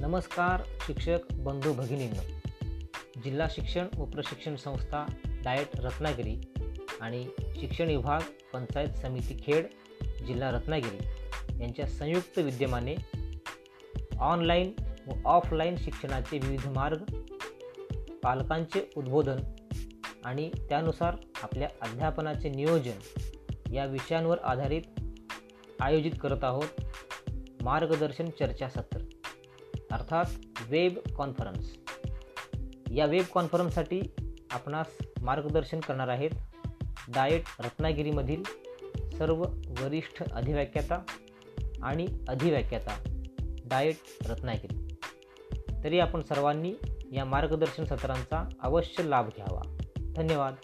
नमस्कार शिक्षक बंधू भगिनींनो. जिल्हा शिक्षण व प्रशिक्षण संस्था डायट रत्नागिरी आणि शिक्षण विभाग पंचायत समिती खेड जिल्हा रत्नागिरी यांच्या संयुक्त विद्यमाने ऑनलाईन व ऑफलाईन शिक्षणाचे विविध मार्ग पालकांचे उद्बोधन आणि त्यानुसार आपल्या अध्यापनाचे नियोजन या विषयांवर आधारित आयोजित करत आहोत मार्गदर्शन चर्चासत्र. अर्थात वेब कॉन्फरन्स या वेब कॉन्फरन्ससाठी आपणास मार्गदर्शन करणार आहेत डाएट रत्नागिरीमधील सर्व वरिष्ठ अधिव्याख्याता आणि अधिव्याख्याता डाएट रत्नागिरी. तरी आपण सर्वांनी या मार्गदर्शन सत्रांचा अवश्य लाभ घ्यावा. धन्यवाद.